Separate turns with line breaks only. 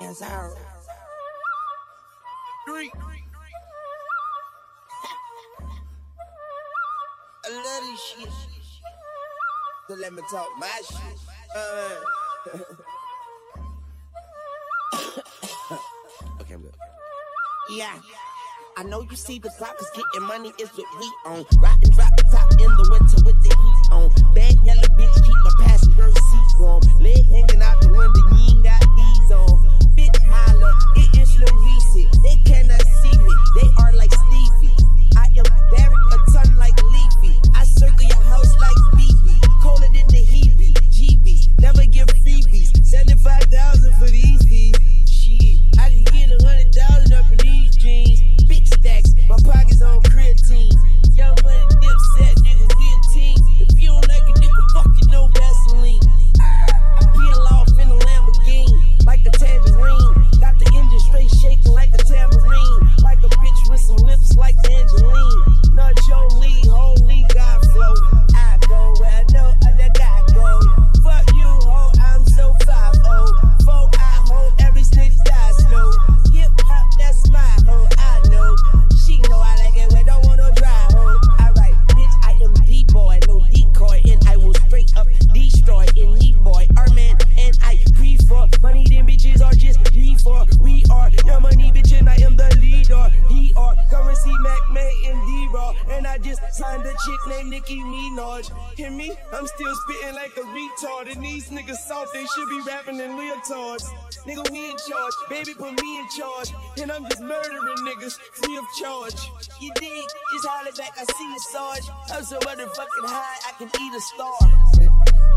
and. Three. I love this shit. So let me talk my shit. Uh, okay, I'm good. Yeah. I know you see the clock, getting money is what we own. Rock and drop the top in the winter with the heat on. Signed a chick named Nicki Minaj. Hear me? I'm still spitting like a retard. And these niggas soft, they should be rapping in leotards. Nigga, we in charge. Baby, put me in charge. And I'm just murdering niggas free of charge. You dig? Just holler back, I see you, Sarge. I'm so motherfucking high, I can eat a star.